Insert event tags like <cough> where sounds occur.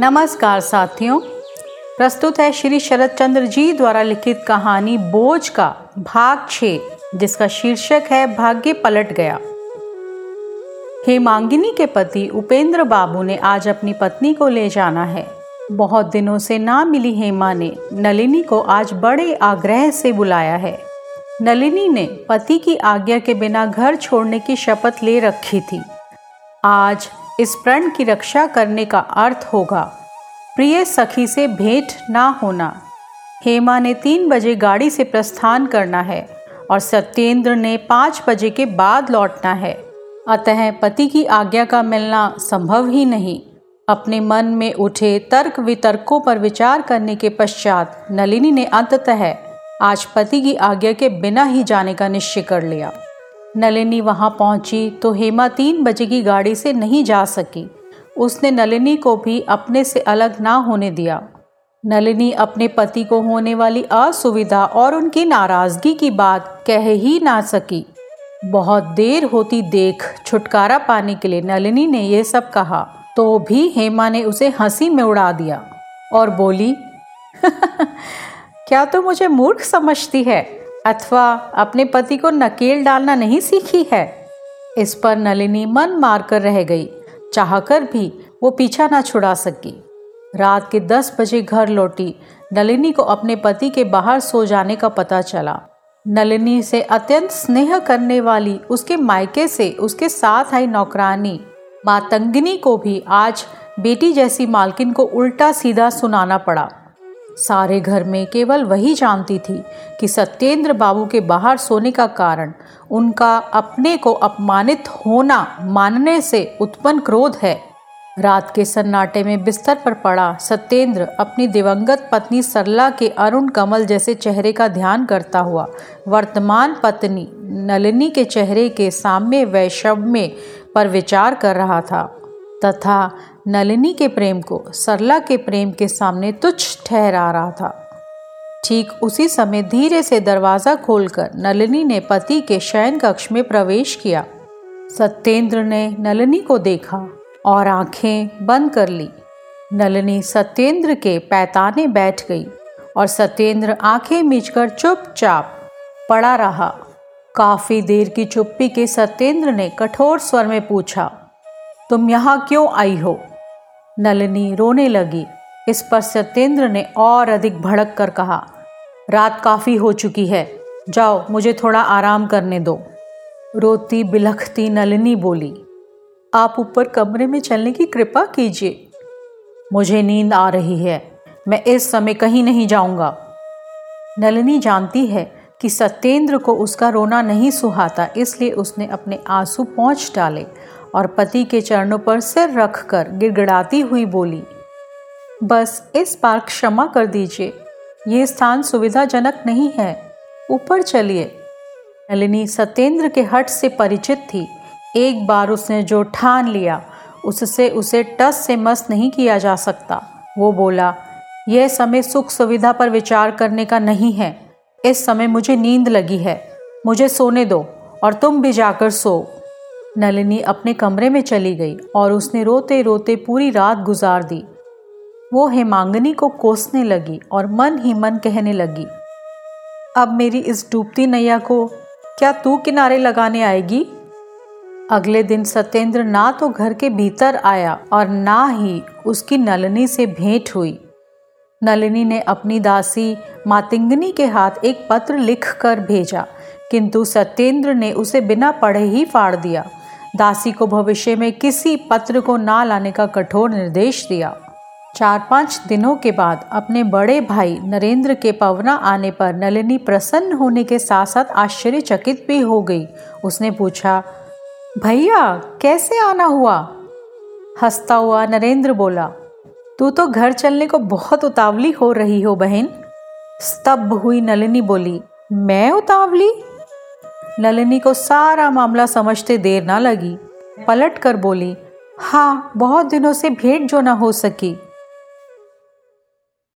नमस्कार साथियों। प्रस्तुत है श्री शरद चंद्र जी द्वारा लिखित कहानी बोझ का भाग छ जिसका शीर्षक है भाग्य पलट गया। हेमांगिनी के पति, उपेंद्र बाबू ने आज अपनी पत्नी को ले जाना है। बहुत दिनों से ना मिली हेमा ने नलिनी को आज बड़े आग्रह से बुलाया है। नलिनी ने पति की आज्ञा के बिना घर छोड़ने की शपथ ले रखी थी। आज इस प्रण की रक्षा करने का अर्थ होगा। प्रिय सखी से भेंट ना होना। हेमा ने तीन बजे गाड़ी से प्रस्थान करना है और सत्येंद्र ने पाँच बजे के बाद लौटना है। अतः पति की आज्ञा का मिलना संभव ही नहीं। अपने मन में उठे तर्क वितर्कों पर विचार करने के पश्चात नलिनी ने अंततः आज पति की आज्ञा के बिना ही जाने का निश्चय कर लिया। नलिनी वहाँ पहुँची तो हेमा तीन बजे की गाड़ी से नहीं जा सकी। उसने नलिनी को भी अपने से अलग ना होने दिया। नलिनी अपने पति को होने वाली असुविधा और उनकी नाराज़गी की बात कह ही ना सकी। बहुत देर होती देख छुटकारा पाने के लिए नलिनी ने यह सब कहा तो भी हेमा ने उसे हँसी में उड़ा दिया और बोली, <laughs> क्या तो मुझे मूर्ख समझती है? अथवा अपने पति को नकेल डालना नहीं सीखी है। इस पर नलिनी मन मारकर रह गई, चाहकर भी वो पीछा ना छुड़ा सकी। रात के दस बजे घर लौटी, नलिनी को अपने पति के बाहर सो जाने का पता चला। नलिनी से अत्यंत स्नेह करने वाली उसके मायके से उसके साथ आई नौकरानी, मातंगिनी को भी आज बेटी जैसी मालकिन को उल्टा सीधा सुनाना पड़ा। सारे घर में केवल वही जानती थी कि सत्येंद्र बाबू के बाहर सोने का कारण, उनका अपने को अपमानित होना मानने से उत्पन्न क्रोध है। रात के सन्नाटे में बिस्तर पर पड़ा सत्येंद्र अपनी दिवंगत पत्नी सरला के अरुण कमल जैसे चेहरे का ध्यान करता हुआ, वर्तमान पत्नी नलिनी के चेहरे के साम्य वैषम्य पर विचार कर रहा था। तथा नलिनी के प्रेम को सरला के प्रेम के सामने तुच्छ ठहरा रहा था। ठीक उसी समय धीरे से दरवाज़ा खोलकर नलिनी ने पति के शयन कक्ष में प्रवेश किया। सत्येंद्र ने नलिनी को देखा और आँखें बंद कर ली। नलिनी सत्येंद्र के पैताने बैठ गई और सत्येंद्र आँखें मीचकर चुपचाप पड़ा रहा। काफ़ी देर की चुप्पी के सत्येंद्र ने कठोर स्वर में पूछा तुम यहाँ क्यों आई हो? नलिनी रोने लगी। इस पर सत्येंद्र ने और अधिक भड़क कर कहा, रात काफ़ी हो चुकी है। जाओ, मुझे थोड़ा आराम करने दो। रोती बिलखती नलिनी बोली, आप ऊपर कमरे में चलने की कृपा कीजिए। मुझे नींद आ रही है, मैं इस समय कहीं नहीं जाऊँगा। नलिनी जानती है कि सत्येंद्र को उसका रोना नहीं सुहाता, इसलिए उसने अपने आँसू पहुँच डाले और पति के चरणों पर सिर रखकर गिड़गिड़ाती हुई बोली, बस इस बार क्षमा कर दीजिए। ये स्थान सुविधाजनक नहीं है। ऊपर चलिए। नलिनी सत्येंद्र के हट से परिचित थी। एक बार उसने जो ठान लिया, उससे उसे टस से मस नहीं किया जा सकता। वो बोला, यह समय सुख सुविधा पर विचार करने का नहीं है। इस समय मुझे नींद लगी है। मुझे सोने दो और तुम भी जाकर सो। नलिनी अपने कमरे में चली गई और उसने रोते रोते पूरी रात गुजार दी। वो हेमांगनी को कोसने लगी और मन ही मन कहने लगी, अब मेरी इस डूबती नैया को क्या तू किनारे लगाने आएगी? अगले दिन सत्येंद्र ना तो घर के भीतर आया और ना ही उसकी नलिनी से भेंट हुई। नलिनी ने अपनी दासी मातिंगनी के हाथ एक पत्र लिख कर भेजा, किंतु सत्येंद्र ने उसे बिना पढ़े ही फाड़ दिया। दासी को भविष्य में किसी पत्र को ना लाने का कठोर निर्देश दिया। चार पाँच दिनों के बाद अपने बड़े भाई नरेंद्र के पवना आने पर नलिनी प्रसन्न होने के साथ साथ आश्चर्यचकित भी हो गई। उसने पूछा, भैया, कैसे आना हुआ? हंसता हुआ नरेंद्र बोला, तू तो घर चलने को बहुत उतावली हो रही हो, बहन। स्तब्ध हुई नलिनी बोली, मैं उतावली? नलिनी को सारा मामला समझते देर ना लगी। पलट कर बोली हाँ बहुत दिनों से भेंट जो ना हो सकी।